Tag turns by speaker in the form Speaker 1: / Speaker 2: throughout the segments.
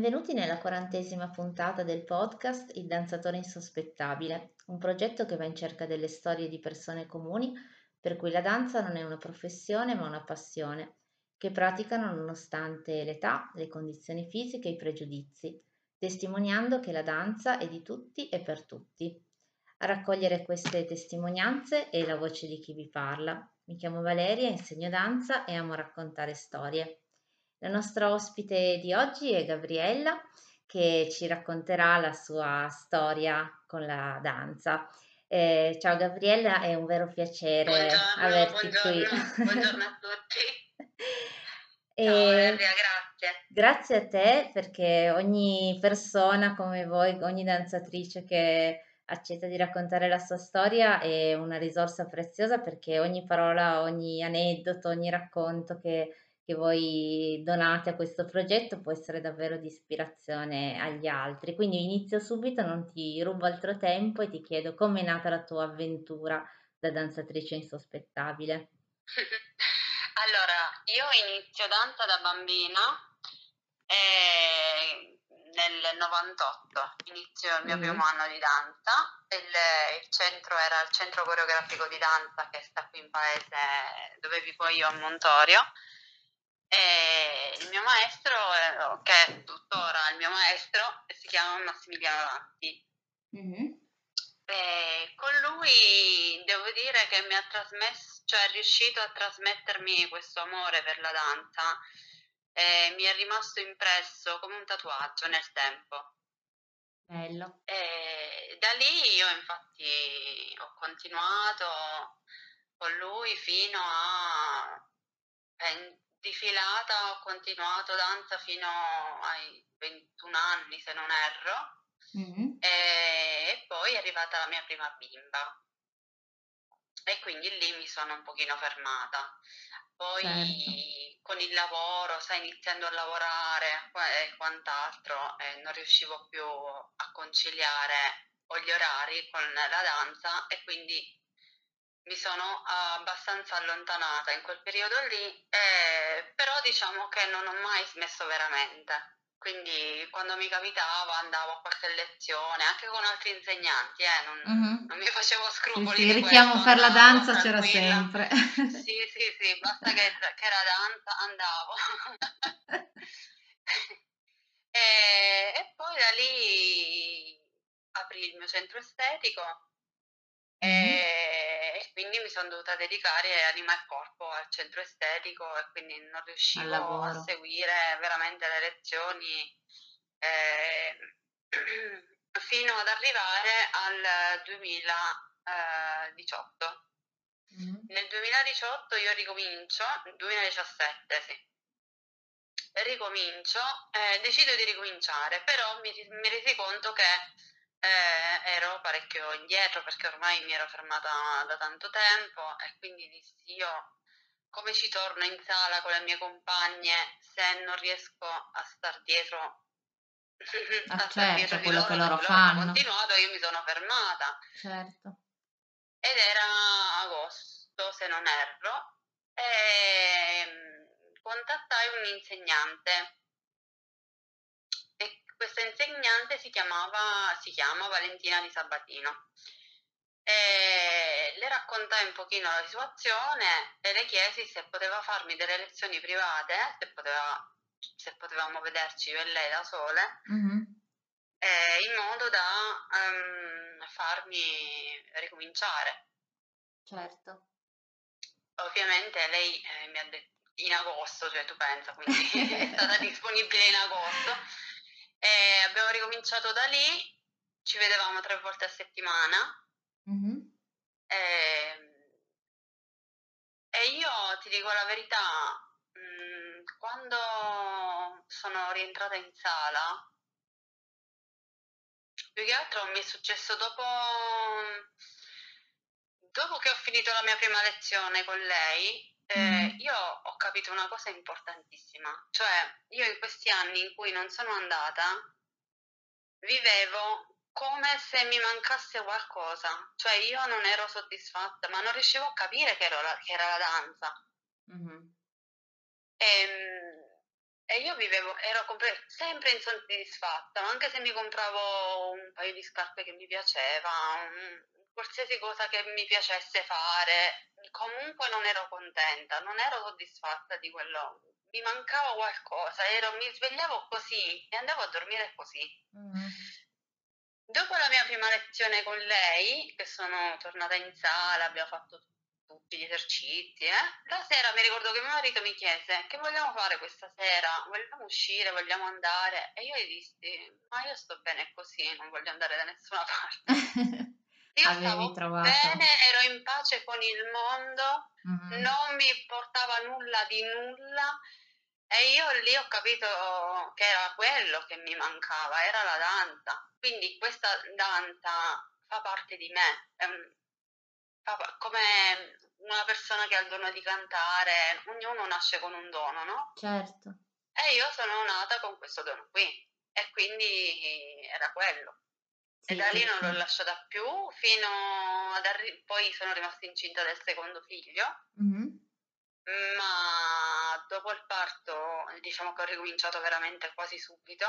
Speaker 1: Benvenuti nella quarantesima puntata del podcast Il danzatore insospettabile, un progetto che va in cerca delle storie di persone comuni per cui la danza non è una professione ma una passione, che praticano nonostante l'età, le condizioni fisiche e i pregiudizi, testimoniando che la danza è di tutti e per tutti. A raccogliere queste testimonianze è la voce di chi vi parla. Mi chiamo Valeria, insegno danza e amo raccontare storie. La nostra ospite di oggi è Gabriella che ci racconterà la sua storia con la danza. Eh, ciao Gabriella, è un vero piacere
Speaker 2: buongiorno,
Speaker 1: averti
Speaker 2: buongiorno,
Speaker 1: qui.
Speaker 2: buongiorno a tutti.
Speaker 1: E
Speaker 2: Ciao Valeria, grazie.
Speaker 1: Grazie a te perché ogni persona come voi, ogni danzatrice che accetta di raccontare la sua storia è una risorsa preziosa perché ogni parola, ogni aneddoto, ogni racconto che che voi donate a questo progetto può essere davvero di ispirazione agli altri. Quindi inizio subito, non ti rubo altro tempo e ti chiedo com'è nata la tua avventura da danzatrice insospettabile.
Speaker 2: allora, io inizio danza da bambina e nel 98 inizio il mio mm. primo anno di danza. Il, il, centro era il centro coreografico di danza che sta qui in paese dove vivo io a Montorio e il mio maestro, eh, che è tuttora il mio maestro, si chiama Massimiliano Lanti. Mm-hmm. con lui devo dire che mi ha trasmesso, cioè è riuscito a trasmettermi questo amore per la danza e mi è rimasto impresso come un tatuaggio nel tempo.
Speaker 1: Bello.
Speaker 2: E da lì io infatti ho continuato con lui fino a di filata ho continuato danza fino ai 21 anni, se non erro, mm-hmm. e, poi è arrivata la mia prima bimba. E quindi lì mi sono un pochino fermata. Poi certo. con il lavoro, sai, iniziando a lavorare e quant'altro, eh, non riuscivo più a conciliare gli orari con la danza e quindi mi sono abbastanza allontanata in quel periodo lì, eh, però diciamo che non ho mai smesso veramente. Quindi quando mi capitava andavo a qualche lezione, anche con altri insegnanti, eh, non, mm-hmm. non, mi facevo scrupoli.
Speaker 1: Sì, il richiamo per la danza c'era sempre.
Speaker 2: Sì, sì, sì, basta che, che era danza, andavo. e, e poi da lì aprì il mio centro estetico e, e quindi mi sono dovuta dedicare anima e corpo al centro estetico e quindi non riuscivo a seguire veramente le lezioni eh, fino ad arrivare al 2018. Mm-hmm. Nel 2018 io ricomincio, 2017 sì, ricomincio, eh, decido di ricominciare, però mi, mi resi conto che eh, ero parecchio indietro perché ormai mi ero fermata da tanto tempo e quindi dissi io come ci torno in sala con le mie compagne se non riesco a star dietro
Speaker 1: a ah, star certo, dietro quello loro, che loro fanno.
Speaker 2: Hanno continuato, io mi sono fermata.
Speaker 1: Certo.
Speaker 2: Ed era agosto, se non erro, e mm, contattai un insegnante questa insegnante si, chiamava, si chiama Valentina Di Sabatino. E le raccontai un pochino la situazione e le chiesi se poteva farmi delle lezioni private, se, poteva, se potevamo vederci io e lei da sole, mm-hmm. eh, in modo da um, farmi ricominciare.
Speaker 1: Certo.
Speaker 2: Ovviamente lei eh, mi ha detto in agosto, cioè tu pensa, quindi è stata disponibile in agosto. E abbiamo ricominciato da lì, ci vedevamo tre volte a settimana. Mm-hmm. E, e, io ti dico la verità, mh, mm, quando sono rientrata in sala, più che altro mi è successo dopo, dopo che ho finito la mia prima lezione con lei, eh, io ho capito una cosa importantissima, cioè io in questi anni in cui non sono andata vivevo come se mi mancasse qualcosa, cioè io non ero soddisfatta, ma non riuscivo a capire che era la, che era la danza. Mm-hmm. E, ehm, e io vivevo, ero compre- sempre insoddisfatta, anche se mi compravo un paio di scarpe che mi piaceva, un, qualsiasi cosa che mi piacesse fare, comunque non ero contenta, non ero soddisfatta di quello, mi mancava qualcosa, ero, mi svegliavo così e andavo a dormire così. Mm. Dopo la mia prima lezione con lei, che sono tornata in sala, abbiamo fatto tutti gli esercizi, eh? la sera mi ricordo che mio marito mi chiese che vogliamo fare questa sera, vogliamo uscire, vogliamo andare e io gli dissi ma io sto bene così, non voglio andare da nessuna parte. Io Avevi stavo trovato. bene, ero in pace con il mondo, mm-hmm. non mi portava nulla di nulla e io lì ho capito che era quello che mi mancava, era la danza. Quindi questa danza fa parte di me, come una persona che ha il dono di cantare, ognuno nasce con un dono, no?
Speaker 1: Certo.
Speaker 2: E io sono nata con questo dono qui e quindi era quello. Sì, e da lì non l'ho lasciata più fino ad arrivare, poi sono rimasta incinta del secondo figlio, mm-hmm. ma dopo il parto diciamo che ho ricominciato veramente quasi subito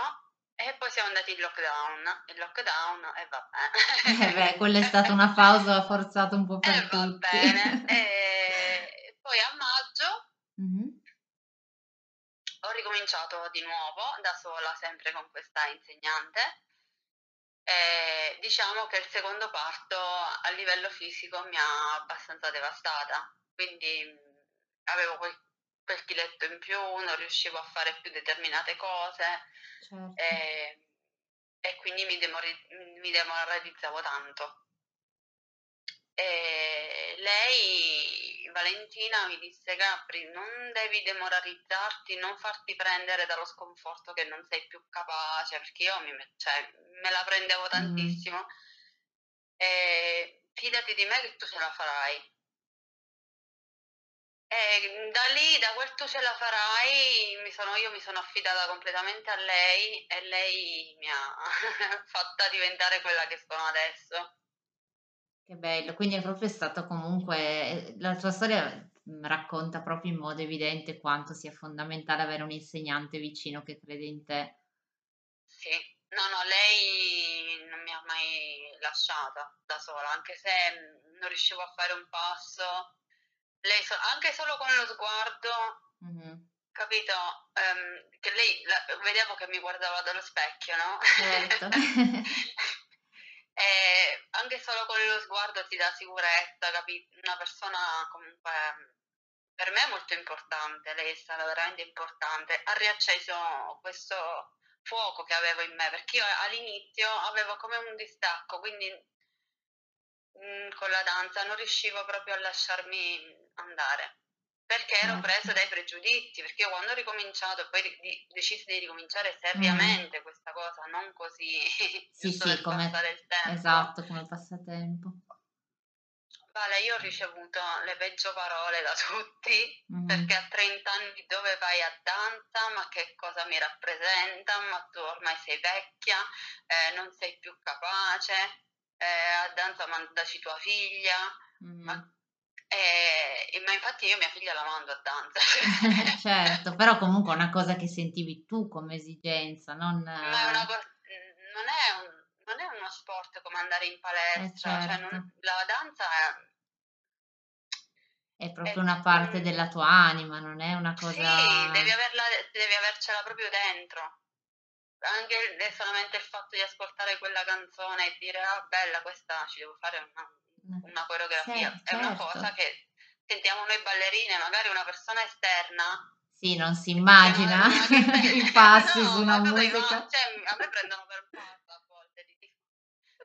Speaker 2: e poi siamo andati in lockdown, il lockdown e vabbè.
Speaker 1: Eh beh, quella è stata una pausa forzata un po' per
Speaker 2: e
Speaker 1: tutti.
Speaker 2: va bene. E poi a maggio mm-hmm. ho ricominciato di nuovo, da sola, sempre con questa insegnante. E diciamo che il secondo parto a livello fisico mi ha abbastanza devastata, quindi avevo quel quel chiletto in più, non riuscivo a fare più determinate cose certo. e, e, quindi mi, demori- mi demoralizzavo tanto. E lei, Valentina, mi disse Capri, non devi demoralizzarti, non farti prendere dallo sconforto che non sei più capace, perché io mi, cioè, me la prendevo tantissimo. Mm. E fidati di me che tu ce la farai. E da lì, da quel tu ce la farai, mi sono, io mi sono affidata completamente a lei e lei mi ha fatta diventare quella che sono adesso.
Speaker 1: Che bello, quindi è proprio stato comunque, la tua storia racconta proprio in modo evidente quanto sia fondamentale avere un insegnante vicino che crede in te.
Speaker 2: Sì, no, no, lei non mi ha mai lasciata da sola, anche se non riuscivo a fare un passo lei so- anche solo con lo sguardo, mm-hmm. capito? Um, che lei la, vedevo che mi guardava dallo specchio, no? Certo. e anche solo con lo sguardo ti dà sicurezza, capito? Una persona comunque per me è molto importante, lei è stata veramente importante, ha riacceso questo fuoco che avevo in me, perché io all'inizio avevo come un distacco, quindi mh, con la danza non riuscivo proprio a lasciarmi andare perché ero certo. presa dai pregiudizi, perché io quando ho ricominciato poi di, decisi di ricominciare seriamente mm. questa cosa, non così
Speaker 1: sì, sì, come, il tempo. Esatto, come passatempo.
Speaker 2: Vale, io ho ricevuto le peggio parole da tutti, mm. perché a 30 anni dove vai a danza, ma che cosa mi rappresenta, ma tu ormai sei vecchia, eh, non sei più capace, eh, a danza mandaci tua figlia, mm. ma eh, ma infatti io mia figlia la mando a danza.
Speaker 1: certo, però comunque è una cosa che sentivi tu come esigenza, non...
Speaker 2: Ma è una cosa, non, è un, non è uno sport come andare in palestra, eh certo. cioè non, certo. la danza è...
Speaker 1: È proprio una parte della tua anima, non è una cosa...
Speaker 2: Sì, devi, averla, devi avercela proprio dentro. Anche solamente il fatto di ascoltare quella canzone e dire, ah bella, questa ci devo fare una, una coreografia, sì, è una certo. cosa che sentiamo noi ballerine, magari una persona esterna.
Speaker 1: Sì, non si immagina i passi no, su una musica.
Speaker 2: No, cioè, a me prendono per forza a volte.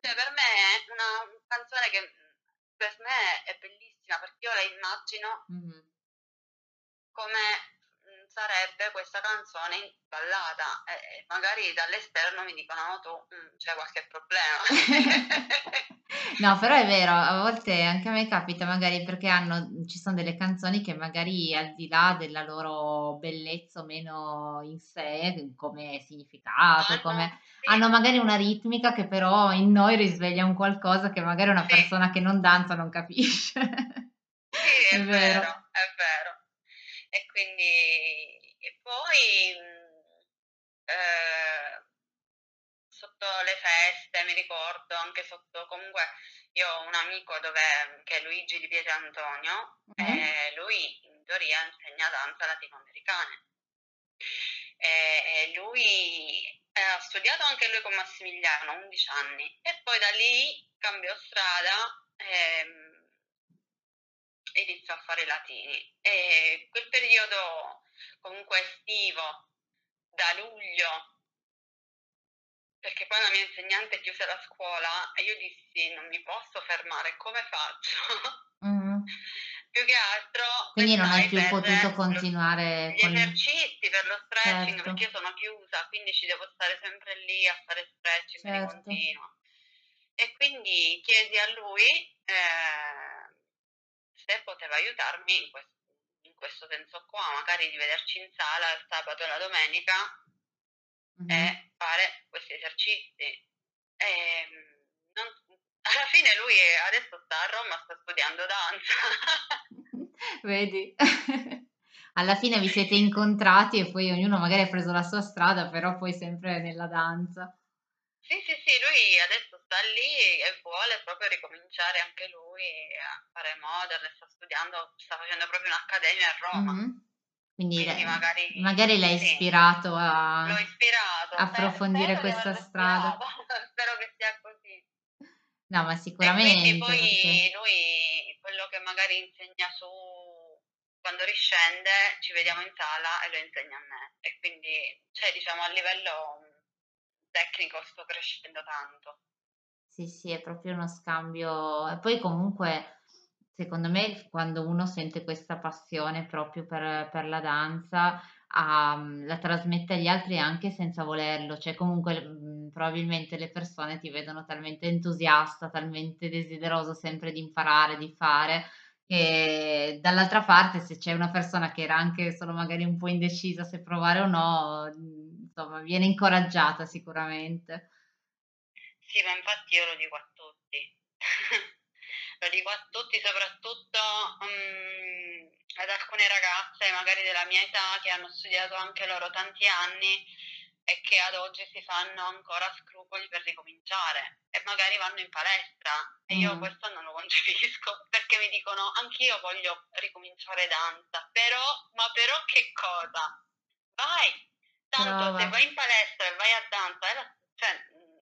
Speaker 2: Cioè, per me è una canzone che per me è bellissima perché io la immagino mm-hmm. come sarebbe questa canzone ballata e magari dall'esterno mi dicono no tu mm, c'è qualche problema
Speaker 1: no però è vero a volte anche a me capita magari perché hanno, ci sono delle canzoni che magari al di là della loro bellezza o meno in sé come significato hanno, come, sì. hanno magari una ritmica che però in noi risveglia un qualcosa che magari una sì. persona che non danza non capisce
Speaker 2: sì è, è vero. vero è vero e quindi e poi eh, sotto le feste, mi ricordo, anche sotto comunque io ho un amico dove, mhmm, che è Luigi di Pietrantonio mm-hmm. e lui in teoria insegna danza latinoamericana. E, e lui eh, ha studiato anche lui con Massimiliano 11 anni e poi da lì cambiò strada. Ehm, iniziò a fare i latini. E quel periodo comunque estivo, da luglio perché poi la mia insegnante chiuse la scuola e io dissi non mi posso fermare, come faccio? Mm. più che altro...
Speaker 1: Quindi non hai più potuto continuare
Speaker 2: gli con... esercizi per lo stretching certo. perché io sono chiusa, quindi ci devo stare sempre lì a fare stretching certo. continuo. E quindi chiesi a lui eh, se poteva aiutarmi in questo, in questo senso qua, magari di vederci in sala il sabato e la domenica mm-hmm. e fare questi esercizi. E, ehm, non, alla fine lui adesso sta a Roma, sta studiando danza.
Speaker 1: Vedi? alla fine vi siete incontrati e poi ognuno magari ha preso la sua strada, però poi sempre nella danza.
Speaker 2: Sì, sì, sì, lui adesso sta lì e vuole proprio ricominciare anche lui a fare modern, sta studiando, sta facendo proprio un'accademia a Roma. Mm-hmm.
Speaker 1: Quindi, Quindi magari, magari l'hai sì, ispirato a
Speaker 2: ispirato,
Speaker 1: approfondire spero questa strada.
Speaker 2: spero che sia così.
Speaker 1: No, ma sicuramente.
Speaker 2: E poi perché... lui, quello che magari insegna su quando riscende, ci vediamo in sala e lo insegna a me. E quindi, cioè, diciamo, a livello tecnico sto crescendo tanto.
Speaker 1: Sì, sì, è proprio uno scambio. E poi comunque Secondo me quando uno sente questa passione proprio per per la danza, uhm, la trasmette agli altri anche senza volerlo, cioè comunque, mhmm, probabilmente le persone ti vedono talmente entusiasta, talmente desideroso sempre di imparare, di fare, che dall'altra parte se c'è una persona che era anche solo magari un po' indecisa se provare o no, mhmm, insomma viene incoraggiata sicuramente.
Speaker 2: Sì, ma infatti io lo dico a tutti. lo dico a tutti, soprattutto um, ad alcune ragazze magari della mia età che hanno studiato anche loro tanti anni e che ad oggi si fanno ancora scrupoli per ricominciare e magari vanno in palestra e io mm. questo non lo concepisco perché mi dicono anch'io voglio ricominciare danza, però ma però che cosa? Vai! Tanto Brava. se vai in palestra e vai a danza, cioè,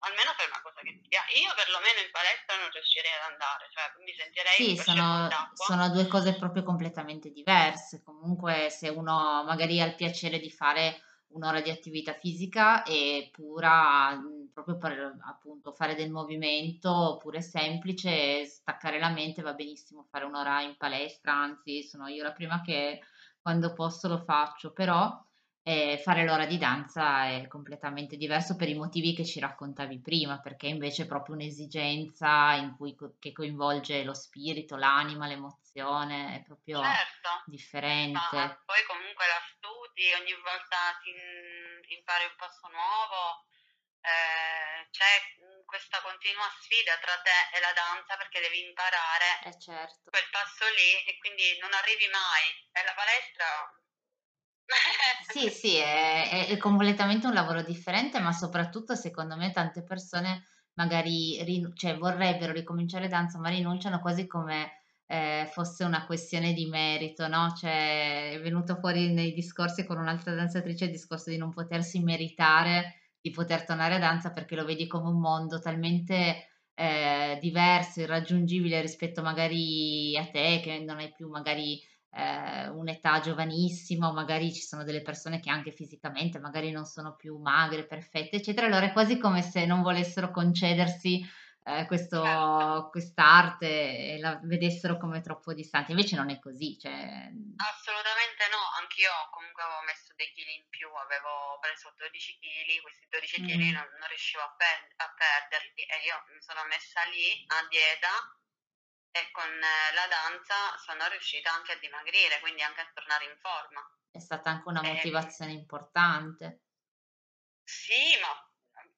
Speaker 2: almeno fai una cosa che ti piace. Io perlomeno in palestra non riuscirei ad andare, cioè mi sentirei
Speaker 1: Sì, sono, sono due cose proprio completamente diverse. Comunque se uno magari ha il piacere di fare un'ora di attività fisica e pura proprio per appunto fare del movimento pure semplice, staccare la mente va benissimo fare un'ora in palestra, anzi sono io la prima che quando posso lo faccio, però e fare l'ora di danza è completamente diverso per i motivi che ci raccontavi prima, perché invece è proprio un'esigenza in cui, che coinvolge lo spirito, l'anima, l'emozione, è proprio
Speaker 2: certo,
Speaker 1: differente.
Speaker 2: Ma poi comunque la studi, ogni volta ti impari un passo nuovo, eh, c'è questa continua sfida tra te e la danza perché devi imparare
Speaker 1: eh certo.
Speaker 2: quel passo lì e quindi non arrivi mai. E la palestra
Speaker 1: sì, sì, è, è, completamente un lavoro differente, ma soprattutto secondo me tante persone magari rin- cioè, vorrebbero ricominciare danza, ma rinunciano quasi come eh, fosse una questione di merito, no? Cioè, è venuto fuori nei discorsi con un'altra danzatrice il discorso di non potersi meritare di poter tornare a danza perché lo vedi come un mondo talmente eh, diverso, irraggiungibile rispetto magari a te, che non hai più magari eh, un'età giovanissima o magari ci sono delle persone che anche fisicamente magari non sono più magre, perfette, eccetera. Allora è quasi come se non volessero concedersi eh, questo, certo. quest'arte e la vedessero come troppo distante. Invece non è così. Cioè...
Speaker 2: Assolutamente no, anch'io comunque avevo messo dei chili in più, avevo preso 12 kg, questi 12 kg mm. non, non, riuscivo a, per- a perderli e io mi sono messa lì a dieta e con eh, la danza sono riuscita anche a dimagrire, quindi anche a tornare in forma.
Speaker 1: È stata anche una motivazione e... importante.
Speaker 2: Sì, ma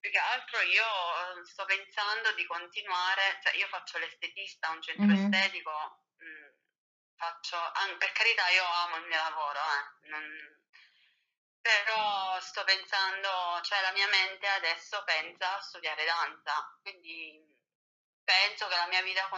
Speaker 2: più che altro io eh, sto pensando di continuare, cioè io faccio l'estetista a un centro mm-hmm. estetico, mh, faccio, per carità io amo il mio lavoro, eh, non, però sto pensando, cioè la mia mente adesso pensa a studiare danza, quindi penso che la mia vita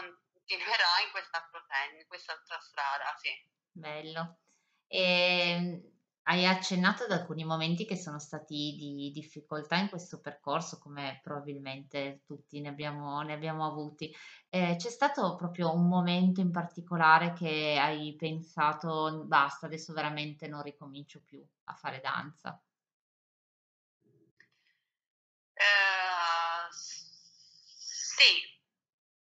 Speaker 2: continuerà in quest'altro sen- in quest'altra strada, sì.
Speaker 1: Bello. E hai accennato ad alcuni momenti che sono stati di difficoltà in questo percorso, come probabilmente tutti ne abbiamo, ne abbiamo avuti. Eh, c'è stato proprio un momento in particolare che hai pensato, basta, adesso veramente non ricomincio più a fare danza?
Speaker 2: Eh, sì,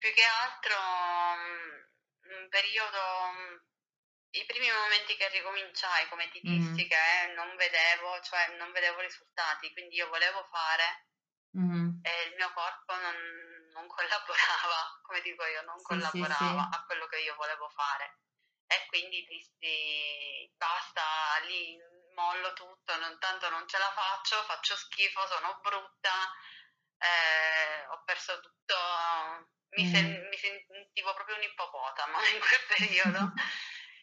Speaker 2: più che altro mm, un periodo, mm, i primi momenti che ricominciai, come ti dissi,
Speaker 1: Mhm,
Speaker 2: che non vedevo, cioè non vedevo risultati, quindi io volevo fare
Speaker 1: mhm.
Speaker 2: e il mio corpo non, non collaborava, come dico io, non
Speaker 1: Sì, sì, sì.
Speaker 2: collaborava a quello che io volevo fare. E quindi dissi basta, lì mollo tutto, non, tanto non ce la faccio, faccio schifo, sono brutta, eh, ho perso tutto, mi,
Speaker 1: Mhm.
Speaker 2: sen- mi sentivo proprio un ippopotamo in quel periodo.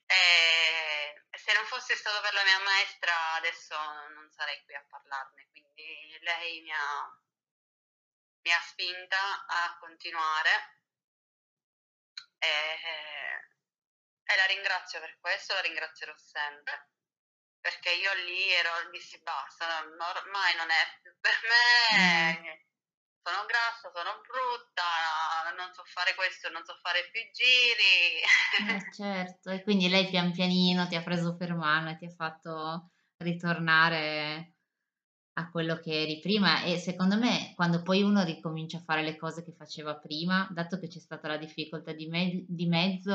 Speaker 2: E se non fosse stato per la mia maestra adesso non sarei qui a parlarne, quindi lei mi ha, mi ha spinta a continuare. E, e la ringrazio per questo, la ringrazierò sempre. Perché io lì ero, dissi basta, ormai non è più per me, sono grassa, sono brutta, so fare questo, non so fare più giri.
Speaker 1: Eh, certo, e quindi lei pian pianino ti ha preso per mano e ti ha fatto ritornare a quello che eri prima e secondo me quando poi uno ricomincia a fare le cose che faceva prima, dato che c'è stata la difficoltà di, me- di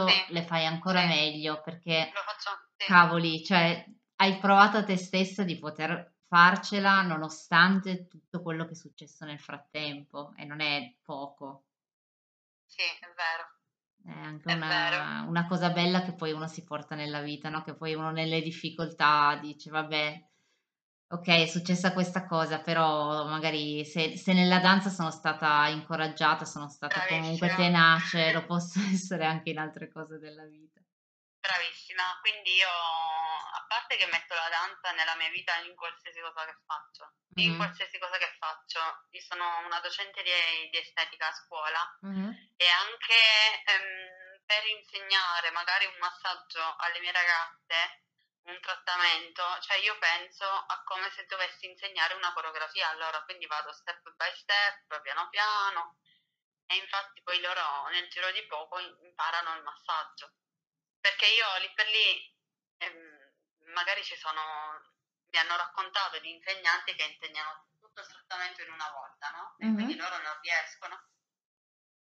Speaker 2: Sì,
Speaker 1: mezzo, le fai ancora
Speaker 2: sì,
Speaker 1: meglio perché
Speaker 2: faccio, sì,
Speaker 1: cavoli, cioè hai provato a te stessa di poter farcela nonostante tutto quello che è successo nel frattempo e non è poco.
Speaker 2: Sì, è vero,
Speaker 1: È anche
Speaker 2: è
Speaker 1: una una cosa bella che poi uno si porta nella vita, no, che poi uno nelle difficoltà dice: "Vabbè, okay, è successa questa cosa, però magari se se nella danza sono stata incoraggiata, sono stata comunque
Speaker 2: Bravissima,
Speaker 1: tenace, lo posso essere anche in altre cose della vita."
Speaker 2: bravissima. Quindi io, a parte che metto la danza nella mia vita in qualsiasi cosa che faccio, in
Speaker 1: Mh-mh.
Speaker 2: qualsiasi cosa che faccio, io sono una docente di, di estetica a scuola
Speaker 1: Mh-mh.
Speaker 2: E anche ehm, per insegnare magari un massaggio alle mie ragazze, un trattamento, cioè io penso a come se dovessi insegnare una coreografia a loro, quindi vado step by step, piano piano e infatti poi loro nel giro di poco imparano il massaggio. Perché io lì per lì, ehm, magari ci sono, mi hanno raccontato di insegnanti che insegnano tutto il trattamento in una volta, no? E
Speaker 1: Mh-mh.
Speaker 2: quindi loro non riescono.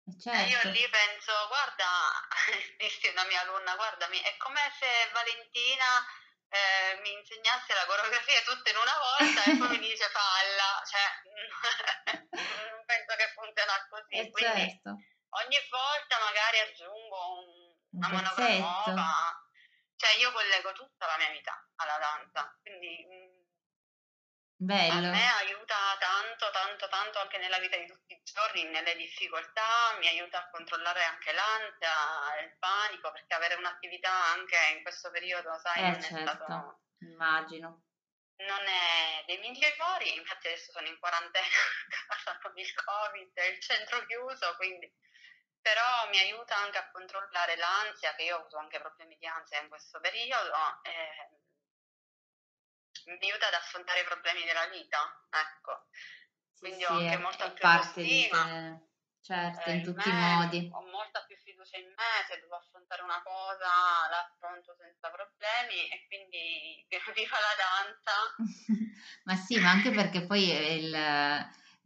Speaker 1: Eh
Speaker 2: E io
Speaker 1: certo.
Speaker 2: lì penso, guarda, dissi una mia alunna, guardami, è come se Valentina eh, mi insegnasse la coreografia tutta in una volta e poi mi dice falla, cioè non penso che funziona così,
Speaker 1: Eh
Speaker 2: quindi
Speaker 1: certo,
Speaker 2: ogni volta magari aggiungo un-
Speaker 1: un
Speaker 2: una manovra nuova, cioè io collego tutta la mia vita alla danza, quindi mm, a
Speaker 1: Bello.
Speaker 2: me aiuta tanto, tanto, tanto anche nella vita di tutti i giorni, nelle difficoltà, mi aiuta a controllare anche l'ansia, il panico, perché avere un'attività anche in questo periodo, sai,
Speaker 1: Eh
Speaker 2: non è
Speaker 1: certo,
Speaker 2: stato,
Speaker 1: immagino.
Speaker 2: non è dei migliori, infatti adesso sono in quarantena a casa con il Covid, il centro chiuso, quindi però mi aiuta anche a controllare l'ansia, che io ho avuto anche problemi di ansia in questo periodo, e mi aiuta ad affrontare i problemi della vita, ecco.
Speaker 1: Sì,
Speaker 2: Quindi ho
Speaker 1: sì,
Speaker 2: anche
Speaker 1: è
Speaker 2: molta più autostima.
Speaker 1: Certo,
Speaker 2: eh,
Speaker 1: in tutti i
Speaker 2: me,
Speaker 1: modi.
Speaker 2: ho molta più fiducia in me, se devo affrontare una cosa la affronto senza problemi e quindi viva la danza.
Speaker 1: Ma sì, ma anche perché poi il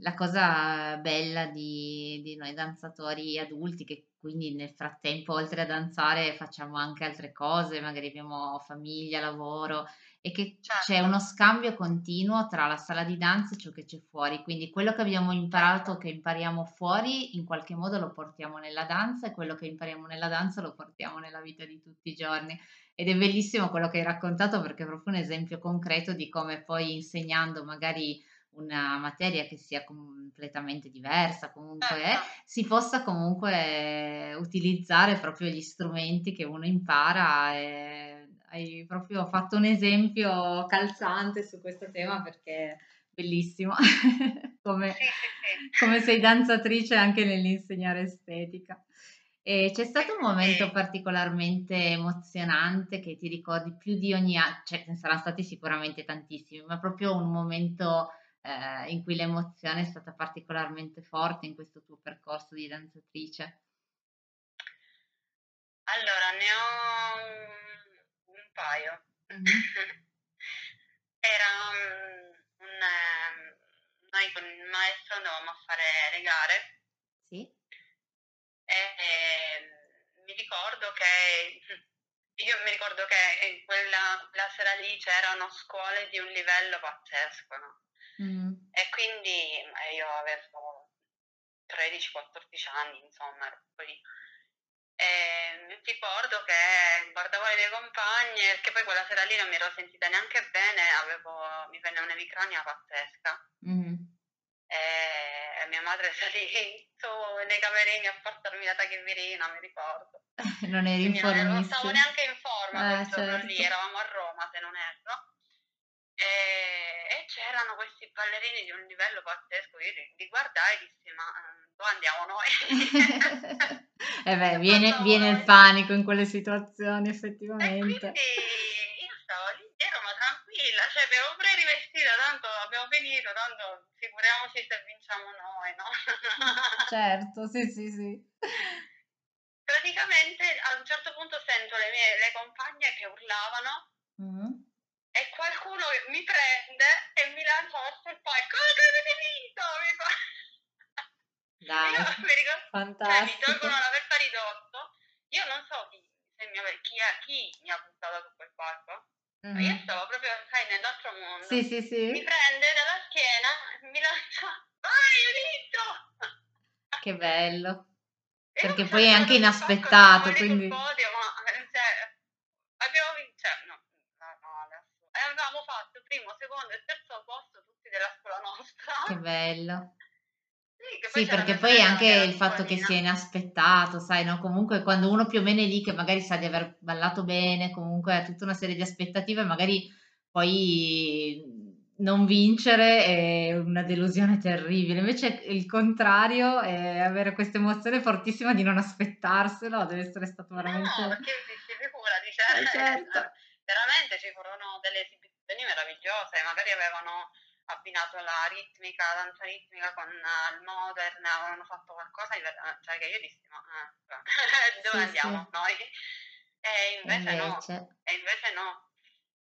Speaker 1: la cosa bella di di noi danzatori adulti, che quindi nel frattempo oltre a danzare facciamo anche altre cose, magari abbiamo famiglia, lavoro, e che c'è
Speaker 2: Certo,
Speaker 1: uno scambio continuo tra la sala di danza e ciò che c'è fuori. Quindi quello che abbiamo
Speaker 2: certo,
Speaker 1: imparato, che impariamo fuori, in qualche modo lo portiamo nella danza e quello che impariamo nella danza lo portiamo nella vita di tutti i giorni. Ed è bellissimo quello che hai raccontato perché è proprio un esempio concreto di come poi insegnando magari una materia che sia completamente diversa, comunque
Speaker 2: certo,
Speaker 1: è, si possa comunque utilizzare proprio gli strumenti che uno impara, ehm, hai proprio fatto un esempio calzante su questo tema perché è bellissimo, come,
Speaker 2: Sì, sì, sì.
Speaker 1: come sei danzatrice anche nell'insegnare estetica. E c'è stato un momento particolarmente emozionante che ti ricordi più di ogni altro, cioè ne saranno stati sicuramente tantissimi, ma proprio un momento eh, in cui l'emozione è stata particolarmente forte in questo tuo percorso di danzatrice?
Speaker 2: Allora, ne ho paio.
Speaker 1: Mhm.
Speaker 2: Era um, un... ehm, noi con il maestro andavamo a fare le gare
Speaker 1: Sì?
Speaker 2: e ehm, mi ricordo che io mi ricordo che in quella, quella sera lì c'erano scuole di un livello pazzesco, no?
Speaker 1: Mm.
Speaker 2: E quindi io avevo 13-14 anni, insomma, ero poi e mi ricordo che guardavo le mie compagne, perché poi quella sera lì non mi ero sentita neanche bene, avevo, mi venne un'emicrania pazzesca.
Speaker 1: Mm.
Speaker 2: E mia madre salì su nei camerini a portarmi la tachipirina, mi ricordo.
Speaker 1: Non eri in
Speaker 2: Quindi non stavo neanche in forma
Speaker 1: Eh,
Speaker 2: giorno lì,
Speaker 1: certo.
Speaker 2: eravamo a Roma se non erro. E, e c'erano questi ballerini di un livello pazzesco, io li, guardai e dissi ma eh, dove andiamo noi?
Speaker 1: Eh beh, viene, viene il panico in quelle situazioni,
Speaker 2: E
Speaker 1: effettivamente.
Speaker 2: quindi io stavo lì dietro ma tranquilla, cioè abbiamo pure rivestita, tanto abbiamo finito, tanto figuriamoci se vinciamo noi, no?
Speaker 1: Certo, sì, sì, sì.
Speaker 2: Praticamente a un certo punto sento le mie le compagne che urlavano
Speaker 1: Mm.
Speaker 2: Qualcuno mi prende e mi lancia il palco. Cosa avete vinto? Mi fa...
Speaker 1: Dai,
Speaker 2: Io mi ricordo, cioè, mi
Speaker 1: fantastico.
Speaker 2: tolgono la felpa di dosso. Io non so chi, mi ave- chi, è- chi mi ha buttato su quel palco. Ma Io
Speaker 1: Mhm.
Speaker 2: stavo proprio, sai, nell'altro mondo.
Speaker 1: Sì, sì,
Speaker 2: Mi
Speaker 1: sì.
Speaker 2: prende dalla schiena e mi lancia. Vai, hai vinto!
Speaker 1: Che bello. Perché
Speaker 2: mi
Speaker 1: poi è anche
Speaker 2: sul
Speaker 1: inaspettato,
Speaker 2: sul
Speaker 1: quindi...
Speaker 2: podio, ma cioè, abbiamo vinto, cioè, no. E avevamo fatto primo, secondo e terzo posto tutti della scuola nostra.
Speaker 1: Che bello.
Speaker 2: Sì,
Speaker 1: Sì, perché poi anche il fatto che sia inaspettato, sai, no? Comunque quando uno più o meno è lì che magari sa di aver ballato bene, comunque ha tutta una serie di aspettative, magari poi non vincere è una delusione terribile. Invece il contrario è avere questa emozione fortissima di non aspettarselo, deve essere stato
Speaker 2: No,
Speaker 1: veramente...
Speaker 2: perché si, figurati, cioè,
Speaker 1: Eh, certo.
Speaker 2: Veramente ci furono delle esibizioni meravigliose, magari avevano abbinato la ritmica, la danza ritmica con eh, il modern, avevano fatto qualcosa di ver- cioè che io dissi, ma eh, dove
Speaker 1: Sì,
Speaker 2: andiamo
Speaker 1: sì.
Speaker 2: noi? E
Speaker 1: E
Speaker 2: invece no,
Speaker 1: invece...
Speaker 2: e invece no.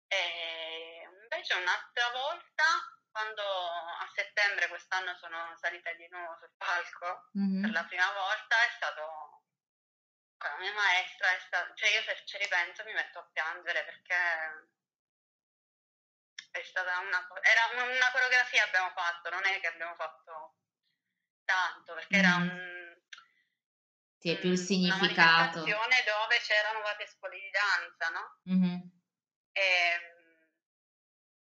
Speaker 2: E invece un'altra volta, quando a settembre quest'anno sono salita di nuovo sul palco, per
Speaker 1: Mhm.
Speaker 2: la prima volta è stato la mia maestra, è stato, cioè io se ci ripenso mi metto a piangere perché è stata una, era una, una coreografia abbiamo fatto, non è che abbiamo fatto tanto, perché era
Speaker 1: Mhm.
Speaker 2: un,
Speaker 1: Sì, è più il
Speaker 2: una
Speaker 1: significato.
Speaker 2: manifestazione dove c'erano varie scuole di danza, no?
Speaker 1: Mhm.
Speaker 2: E mm,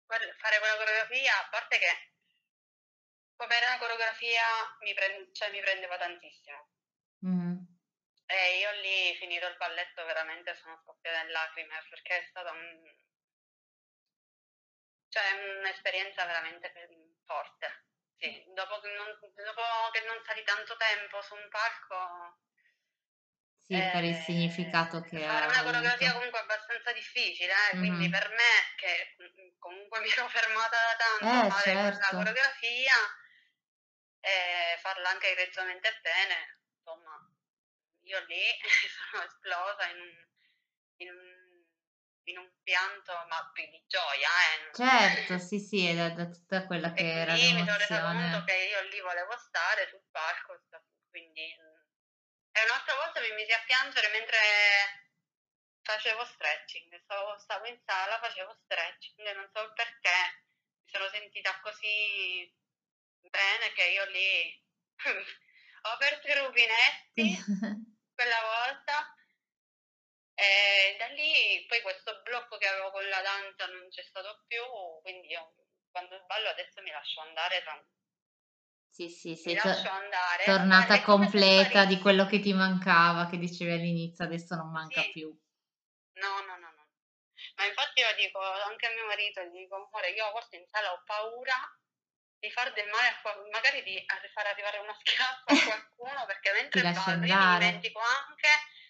Speaker 2: quel- fare quella coreografia, a parte che come era una coreografia mi, prend- cioè, mi prendeva tantissimo. E io lì, finito il balletto, veramente sono scoppiata in lacrime perché è stata un- cioè, un'esperienza veramente forte. Sì, dopo che, non, dopo che non sali tanto tempo su un palco,
Speaker 1: Sì, per il
Speaker 2: eh,
Speaker 1: significato che
Speaker 2: fare
Speaker 1: ha
Speaker 2: una coreografia comunque abbastanza difficile, eh, quindi
Speaker 1: Mhm.
Speaker 2: per me, che mm, comunque mi ero fermata da tanto a
Speaker 1: Eh,
Speaker 2: fare quella
Speaker 1: certo.
Speaker 2: coreografia e farla anche egregiamente bene, io lì sono esplosa in un, in un, in un pianto, ma più di gioia, eh.
Speaker 1: Certo, sì, sì, è da, da tutta quella che
Speaker 2: E
Speaker 1: era
Speaker 2: quindi mi sono resa conto
Speaker 1: l'emozione.
Speaker 2: che io lì volevo stare sul palco, quindi... mm. E un'altra volta mi misi a piangere mentre facevo stretching, stavo, stavo in sala, facevo stretching, e non so perché, mi sono sentita così bene che io lì ho aperto i rubinetti quella volta e da lì poi questo blocco che avevo con la danza non c'è stato più, quindi io quando ballo adesso mi lascio andare, tra-
Speaker 1: Sì, sì, sei to-
Speaker 2: andare,
Speaker 1: tornata
Speaker 2: se
Speaker 1: completa di quello che ti mancava, che dicevi all'inizio, adesso non manca
Speaker 2: Sì.
Speaker 1: più.
Speaker 2: No, no, no, no. Ma infatti io dico anche a mio marito, gli dico, amore, io a volte in sala ho paura di far del male a qualcuno, magari di far arrivare una schiaffa a qualcuno, perché mentre ballo io mi dimentico anche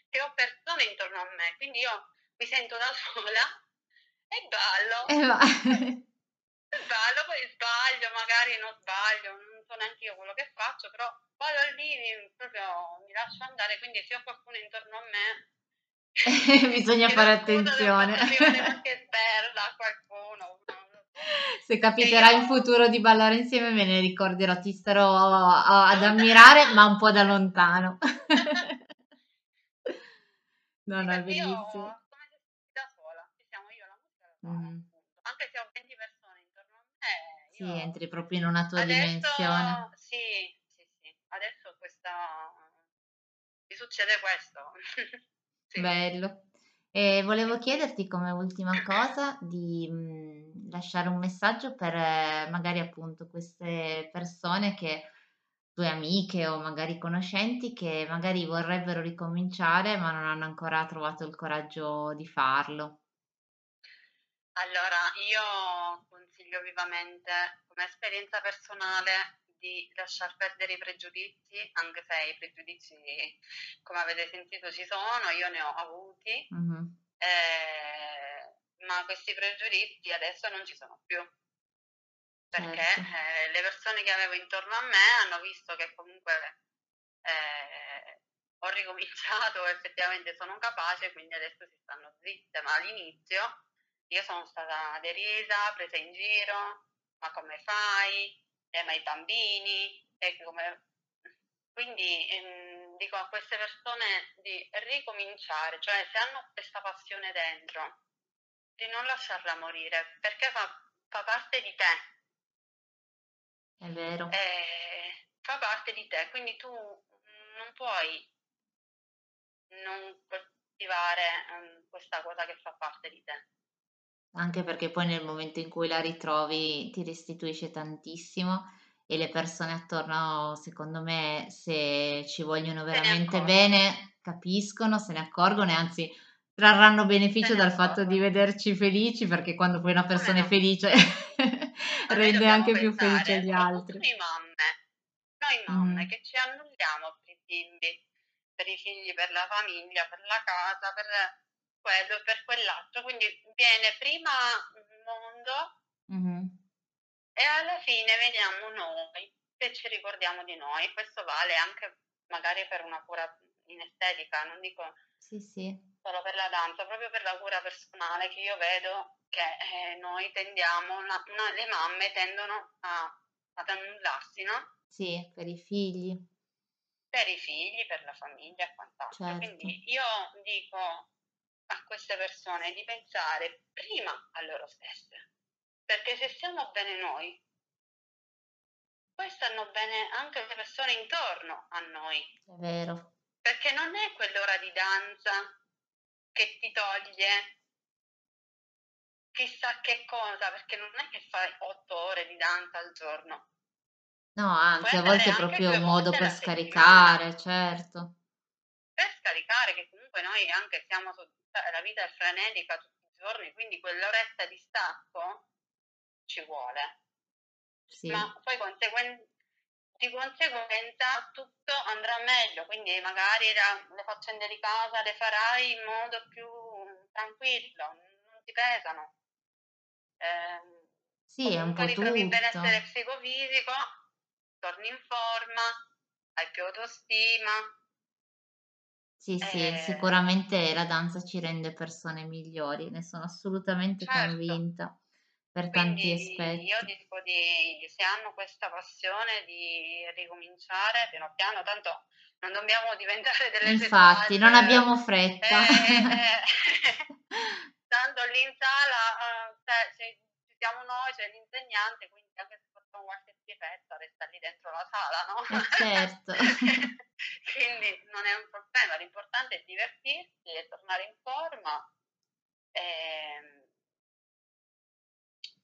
Speaker 2: che ho persone intorno a me, quindi io mi sento da sola e ballo.
Speaker 1: E va.
Speaker 2: ballo, poi sbaglio, magari non sbaglio, non so neanche io quello che faccio, però ballo lì proprio mi lascio andare, quindi se ho qualcuno intorno a me
Speaker 1: Bisogna fare attenzione.
Speaker 2: qualche sberla qualcuno.
Speaker 1: Se capiterà in futuro di ballare insieme me ne ricorderò, ti starò ad ammirare ma un po' da lontano.
Speaker 2: no, no, è bellissimo. Da sola, ci siamo io la mm. anche se ho 20 persone intorno a me.
Speaker 1: Sì, entri proprio in una tua
Speaker 2: adesso,
Speaker 1: dimensione.
Speaker 2: Sì, sì, sì, adesso questa... mi succede questo.
Speaker 1: Sì. Bello. E volevo chiederti come ultima cosa di mh, mhmm, lasciare un messaggio per eh, magari appunto queste persone che tue amiche o magari conoscenti che magari vorrebbero ricominciare ma non hanno ancora trovato il coraggio di farlo.
Speaker 2: Allora, io consiglio vivamente come esperienza personale di lasciar perdere i pregiudizi, anche se i pregiudizi, come avete sentito, ci sono, io ne ho avuti, mm-hmm. eh, ma questi pregiudizi adesso non ci sono più. Perché certo. eh, le persone che avevo intorno a me hanno visto che comunque eh, ho ricominciato, effettivamente sono capace, quindi adesso si stanno zitte, ma all'inizio io sono stata derisa, presa in giro, ma come fai? Eh, ma i bambini, come... quindi ehm, dico a queste persone di ricominciare, cioè se hanno questa passione dentro, di non lasciarla morire, perché fa, fa parte di te.
Speaker 1: È vero.
Speaker 2: Eh, fa parte di te, quindi tu non puoi non coltivare um, questa cosa che fa parte di te
Speaker 1: anche perché poi nel momento in cui la ritrovi ti restituisce tantissimo e le persone attorno, secondo me, se ci vogliono veramente bene, capiscono, se ne accorgono e anzi trarranno beneficio dal fatto di vederci felici perché quando poi una persona no. è felice rende anche più felice gli altri.
Speaker 2: Noi mamme, noi mamme mm. che ci annulliamo per i bimbi, per i figli, per la famiglia, per la casa, per quello e per quell'altro, quindi viene prima il mondo mm-hmm. e alla fine veniamo noi che ci ricordiamo di noi. Questo vale anche magari per una cura in estetica, non dico
Speaker 1: sì, sì.
Speaker 2: solo per la danza, proprio per la cura personale che io vedo che eh, noi tendiamo, una, una, le mamme tendono a, ad annullarsi, no?
Speaker 1: Sì, per i figli.
Speaker 2: Per i figli, per la famiglia e quant'altro. Certo. Quindi io dico a queste persone di pensare prima a loro stesse, perché se stiamo bene noi, poi stanno bene anche le persone intorno a noi.
Speaker 1: È vero.
Speaker 2: Perché non è quell'ora di danza che ti toglie chissà che cosa, perché non è che fai otto ore di danza al giorno.
Speaker 1: No, anzi, a volte è proprio un modo per scaricare, certo.
Speaker 2: Per scaricare, che comunque noi anche siamo cioè, la vita è frenetica tutti i giorni, quindi quell'oretta di stacco ci vuole. Sì. Ma poi conseguen- di conseguenza tutto andrà meglio, quindi magari la, le faccende di casa le farai in modo più tranquillo, non ti pesano.
Speaker 1: Eh, sì, è un po' tutto.
Speaker 2: il benessere psicofisico, torni in forma, hai più autostima,
Speaker 1: sì, sì, Eh, sicuramente la danza ci rende persone migliori, ne sono assolutamente certo, convinta per tanti
Speaker 2: quindi io dico di, se hanno questa passione di ricominciare piano piano, tanto non dobbiamo diventare delle
Speaker 1: Infatti, non abbiamo fretta.
Speaker 2: Eh, eh, tanto lì in sala, eh, cioè, ci, ci siamo noi, c'è l'insegnante, quindi anche se facciamo qualche schifezza resta lì dentro la sala, no?
Speaker 1: Eh, certo.
Speaker 2: quindi non è un problema, l'importante è divertirsi e tornare in forma e, ehm,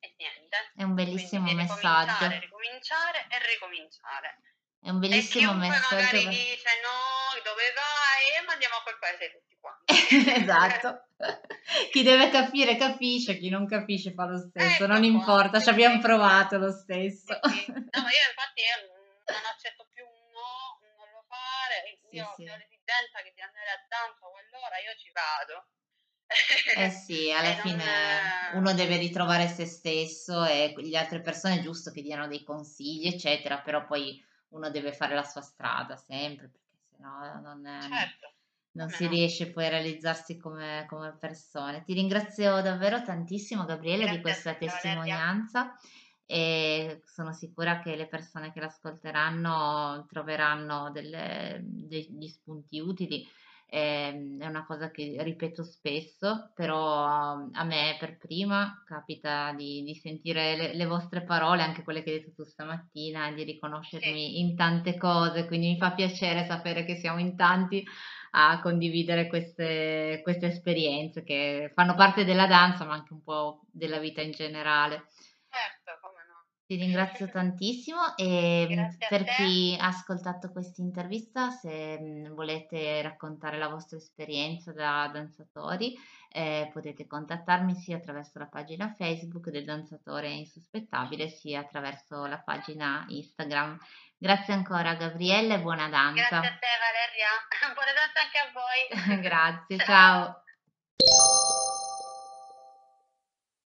Speaker 2: e niente.
Speaker 1: È un bellissimo quindi, messaggio.
Speaker 2: Ricominciare, ricominciare e ricominciare.
Speaker 1: È un bellissimo
Speaker 2: e
Speaker 1: messaggio.
Speaker 2: magari per... dice no, dove vai? E mandiamo a quel paese tutti quanti.
Speaker 1: esatto. chi deve capire capisce, chi non capisce fa lo stesso,
Speaker 2: ecco
Speaker 1: non importa, ci abbiamo provato lo stesso.
Speaker 2: Sì, sì. No, io infatti io non accetto più fare, io ho l'esigenza che di andare a danza quell'ora, io ci vado.
Speaker 1: Eh sì, alla fine non... uno deve ritrovare se stesso e le altre persone è giusto che diano dei consigli, eccetera, però poi uno deve fare la sua strada sempre, perché sennò non, è,
Speaker 2: certo.
Speaker 1: non si no. riesce poi a realizzarsi come, come, persone. Ti ringrazio davvero tantissimo Gabriele
Speaker 2: Grazie
Speaker 1: di questa
Speaker 2: te,
Speaker 1: testimonianza.
Speaker 2: Valeria.
Speaker 1: E sono sicura che le persone che l'ascolteranno troveranno delle, degli spunti utili Ehm, è una cosa che ripeto spesso, però a me per prima capita di, di sentire le, le, vostre parole, anche quelle che hai detto tu stamattina, e di riconoscermi sì. in tante cose, quindi mi fa piacere sapere che siamo in tanti a condividere queste, queste esperienze che fanno parte della danza, ma anche un po' della vita in generale.
Speaker 2: Certo.
Speaker 1: Ti ringrazio tantissimo e
Speaker 2: Grazie
Speaker 1: per chi ha ascoltato questa intervista, se mh, volete raccontare la vostra esperienza da danzatori, eh, potete contattarmi sia attraverso la pagina Facebook del danzatore insospettabile, sia attraverso la pagina Instagram. Grazie ancora Gabriella e buona danza.
Speaker 2: Grazie a te Valeria, buona danza anche a voi.
Speaker 1: Grazie, ciao.